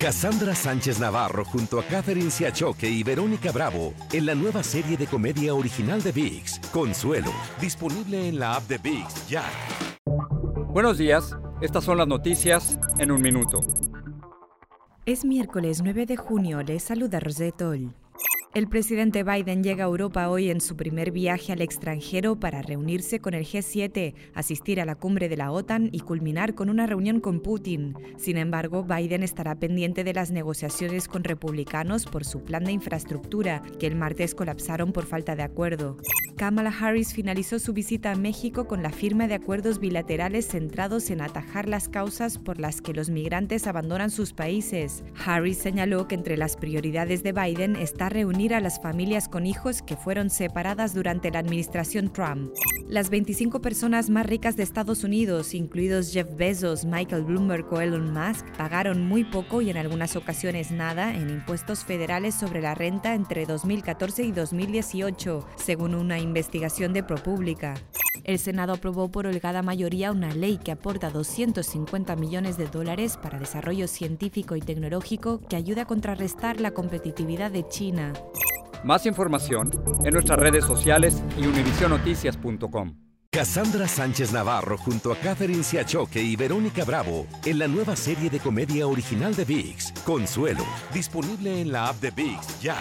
Cassandra Sánchez Navarro junto a Catherine Siachoque y Verónica Bravo en la nueva serie de comedia original de VIX, Consuelo, disponible en la app de VIX ya. Buenos días, estas son las noticias en un minuto. Es miércoles 9 de junio, les saluda Rosetol. El presidente Biden llega a Europa hoy en su primer viaje al extranjero para reunirse con el G7, asistir a la cumbre de la OTAN y culminar con una reunión con Putin. Sin embargo, Biden estará pendiente de las negociaciones con republicanos por su plan de infraestructura, que el martes colapsaron por falta de acuerdo. Kamala Harris finalizó su visita a México con la firma de acuerdos bilaterales centrados en atajar las causas por las que los migrantes abandonan sus países. Harris señaló que entre las prioridades de Biden está reunir a las familias con hijos que fueron separadas durante la administración Trump. Las 25 personas más ricas de Estados Unidos, incluidos Jeff Bezos, Michael Bloomberg o Elon Musk, pagaron muy poco y en algunas ocasiones nada en impuestos federales sobre la renta entre 2014 y 2018, según una investigación de ProPublica. El Senado aprobó por holgada mayoría una ley que aporta 250 millones de dólares para desarrollo científico y tecnológico que ayuda a contrarrestar la competitividad de China. Más información en nuestras redes sociales y univisionoticias.com. Cassandra Sánchez Navarro junto a Catherine Siachoque y Verónica Bravo en la nueva serie de comedia original de VIX, Consuelo, disponible en la app de VIX ya.